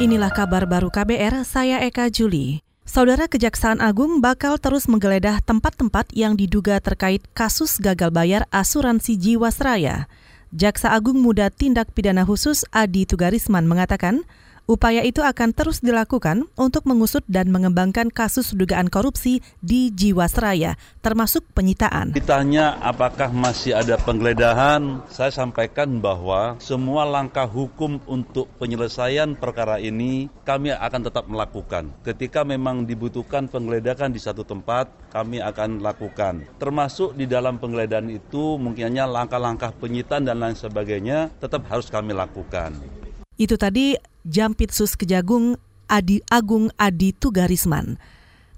Inilah kabar baru KBR, saya Eka Juli. Saudara Kejaksaan Agung bakal terus menggeledah tempat-tempat yang diduga terkait kasus gagal bayar asuransi Jiwasraya. Jaksa Agung Muda Tindak Pidana Khusus Adi Tugarisman mengatakan, Upaya itu akan terus dilakukan untuk mengusut dan mengembangkan kasus dugaan korupsi di Jiwasraya, termasuk penyitaan. Ditanya apakah masih ada penggeledahan, saya sampaikan bahwa semua langkah hukum untuk penyelesaian perkara ini kami akan tetap melakukan. Ketika memang dibutuhkan penggeledahan di satu tempat, kami akan lakukan. Termasuk di dalam penggeledahan itu mungkinnya langkah-langkah penyitaan dan lain sebagainya tetap harus kami lakukan. Itu tadi Jampitsus Kejagung Adi Agung Adi Tugarisman.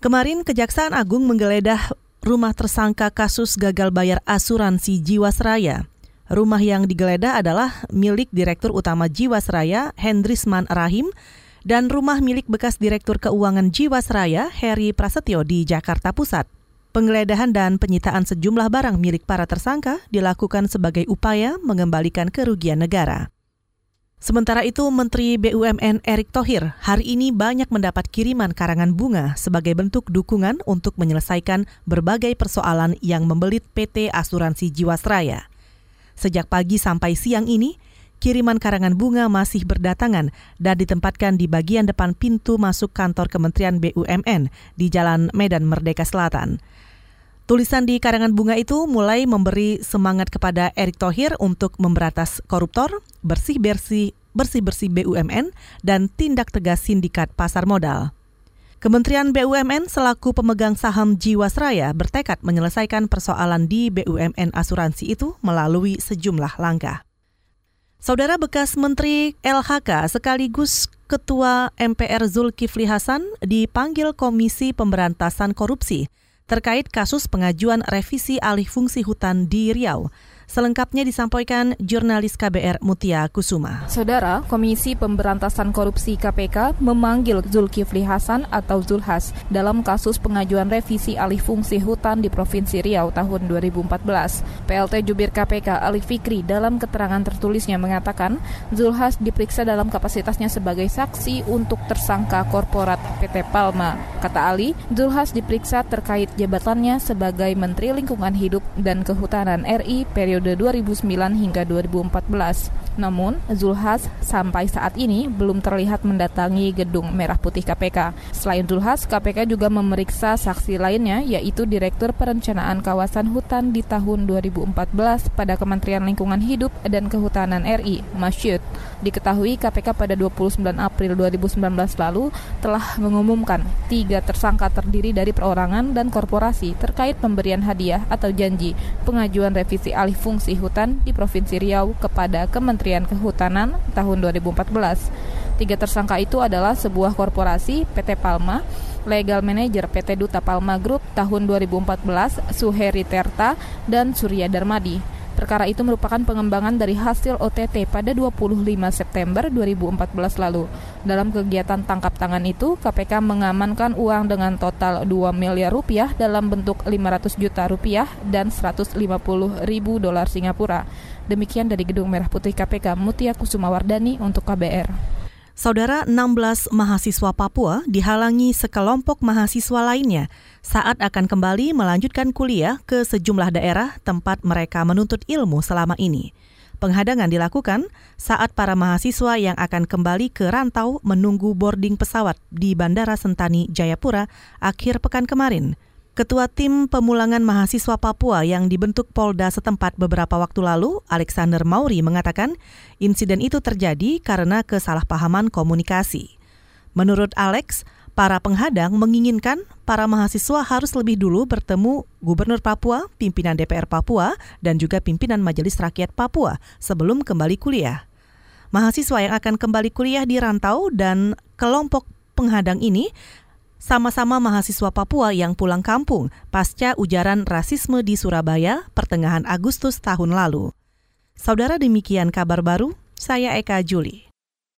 Kemarin Kejaksaan Agung menggeledah rumah tersangka kasus gagal bayar asuransi Jiwasraya. Rumah yang digeledah adalah milik Direktur Utama Jiwasraya Hendrisman Rahim dan rumah milik bekas Direktur Keuangan Jiwasraya Heri Prasetyo di Jakarta Pusat. Penggeledahan dan penyitaan sejumlah barang milik para tersangka dilakukan sebagai upaya mengembalikan kerugian negara. Sementara itu, Menteri BUMN Erick Thohir hari ini banyak mendapat kiriman karangan bunga sebagai bentuk dukungan untuk menyelesaikan berbagai persoalan yang membelit PT Asuransi Jiwasraya. Sejak pagi sampai siang ini, kiriman karangan bunga masih berdatangan dan ditempatkan di bagian depan pintu masuk kantor Kementerian BUMN di Jalan Medan Merdeka Selatan. Tulisan di karangan bunga itu mulai memberi semangat kepada Erick Thohir untuk memberatas koruptor, bersih-bersih bersih-bersih BUMN, dan tindak tegas sindikat pasar modal. Kementerian BUMN selaku pemegang saham Jiwasraya bertekad menyelesaikan persoalan di BUMN asuransi itu melalui sejumlah langkah. Saudara bekas Menteri LHK sekaligus Ketua MPR Zulkifli Hasan dipanggil Komisi Pemberantasan Korupsi terkait kasus pengajuan revisi alih fungsi hutan di Riau. Selengkapnya disampaikan jurnalis KBR Mutia Kusuma. Saudara, Komisi Pemberantasan Korupsi KPK memanggil Zulkifli Hasan atau Zulhas dalam kasus pengajuan revisi alih fungsi hutan di Provinsi Riau tahun 2014. PLT Jubir KPK Ali Fikri dalam keterangan tertulisnya mengatakan Zulhas diperiksa dalam kapasitasnya sebagai saksi untuk tersangka korporat PT Palma. Kata Ali, Zulhas diperiksa terkait jabatannya sebagai Menteri Lingkungan Hidup dan Kehutanan RI periode periode 2009 hingga 2014. Namun, Zulhas sampai saat ini belum terlihat mendatangi gedung Merah Putih KPK. Selain Zulhas, KPK juga memeriksa saksi lainnya yaitu Direktur Perencanaan Kawasan Hutan di tahun 2014 pada Kementerian Lingkungan Hidup dan Kehutanan RI, Masyud. Diketahui KPK pada 29 April 2019 lalu telah mengumumkan tiga tersangka terdiri dari perorangan dan korporasi terkait pemberian hadiah atau janji pengajuan revisi alih fungsi hutan di Provinsi Riau kepada Kementerian Kehutanan tahun 2014. Tiga tersangka itu adalah sebuah korporasi PT Palma, legal manager PT Duta Palma Group tahun 2014, Suheri Terta, dan Surya Darmadi. Perkara itu merupakan pengembangan dari hasil OTT pada 25 September 2014 lalu. Dalam kegiatan tangkap tangan itu, KPK mengamankan uang dengan total 2 miliar rupiah dalam bentuk 500 juta rupiah dan 150 ribu dolar Singapura. Demikian dari Gedung Merah Putih KPK Mutia Kusuma Wardani untuk KBR. Saudara 16 mahasiswa Papua dihalangi sekelompok mahasiswa lainnya saat akan kembali melanjutkan kuliah ke sejumlah daerah tempat mereka menuntut ilmu selama ini. Penghadangan dilakukan saat para mahasiswa yang akan kembali ke rantau menunggu boarding pesawat di Bandara Sentani, Jayapura akhir pekan kemarin. Ketua Tim Pemulangan Mahasiswa Papua yang dibentuk Polda setempat beberapa waktu lalu, Alexander Mauri mengatakan insiden itu terjadi karena kesalahpahaman komunikasi. Menurut Alex, para penghadang menginginkan para mahasiswa harus lebih dulu bertemu Gubernur Papua, pimpinan DPR Papua, dan juga pimpinan Majelis Rakyat Papua sebelum kembali kuliah. Mahasiswa yang akan kembali kuliah di rantau dan kelompok penghadang ini sama-sama mahasiswa Papua yang pulang kampung pasca ujaran rasisme di Surabaya pertengahan Agustus tahun lalu. Saudara demikian kabar baru, saya Eka Juli.